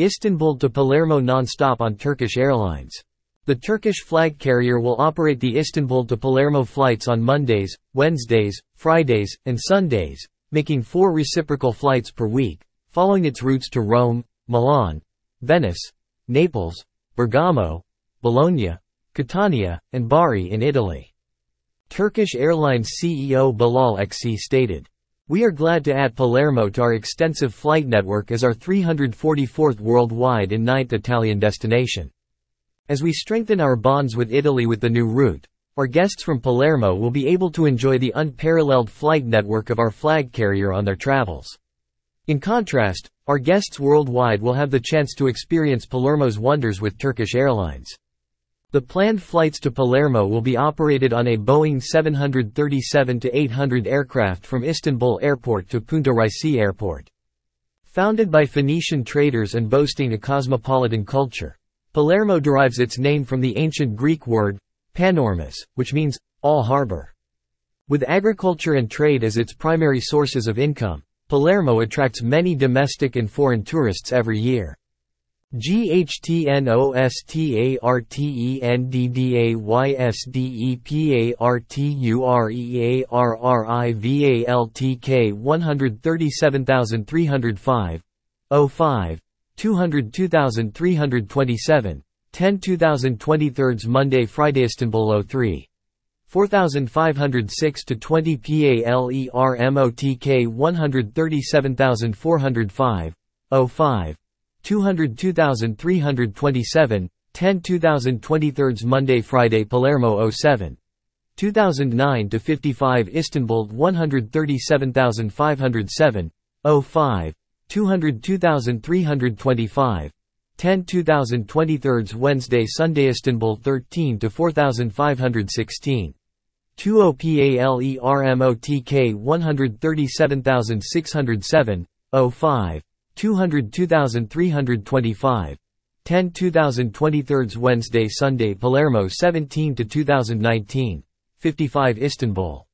Istanbul to Palermo non-stop on Turkish Airlines. The Turkish flag carrier will operate the Istanbul to Palermo flights on Mondays, Wednesdays, Fridays, and Sundays, making four reciprocal flights per week, following its routes to Rome, Milan, Venice, Naples, Bergamo, Bologna, Catania, and Bari in Italy. Turkish Airlines CEO Bilal Ekşi stated, We are glad to add Palermo to our extensive flight network as our 344th worldwide and 9th Italian destination. As we strengthen our bonds with Italy with the new route, our guests from Palermo will be able to enjoy the unparalleled flight network of our flag carrier on their travels. In contrast, our guests worldwide will have the chance to experience Palermo's wonders with Turkish Airlines. The planned flights to Palermo will be operated on a Boeing 737-800 aircraft from Istanbul Airport to Punta Raisi Airport. Founded by Phoenician traders and boasting a cosmopolitan culture, Palermo derives its name from the ancient Greek word, panormus, which means, all harbor. With agriculture and trade as its primary sources of income, Palermo attracts many domestic and foreign tourists every year. GHTNOSTARTENDDAYSDEPARTUREARRIVALTK 137305 05 202327 10 2023 Monday Friday Istanbul 03 4506 to 20 PALERMOTK 137405 05 202327 10 2023 Monday Friday Palermo 07 2009 to 55 Istanbul 137507 05 202325 10 2023 Wednesday Sunday Istanbul 13 to 4516 20 PALERMOTK 137607 05 202325 10 2023 Wednesday Sunday Palermo 17 to 2019 55 Istanbul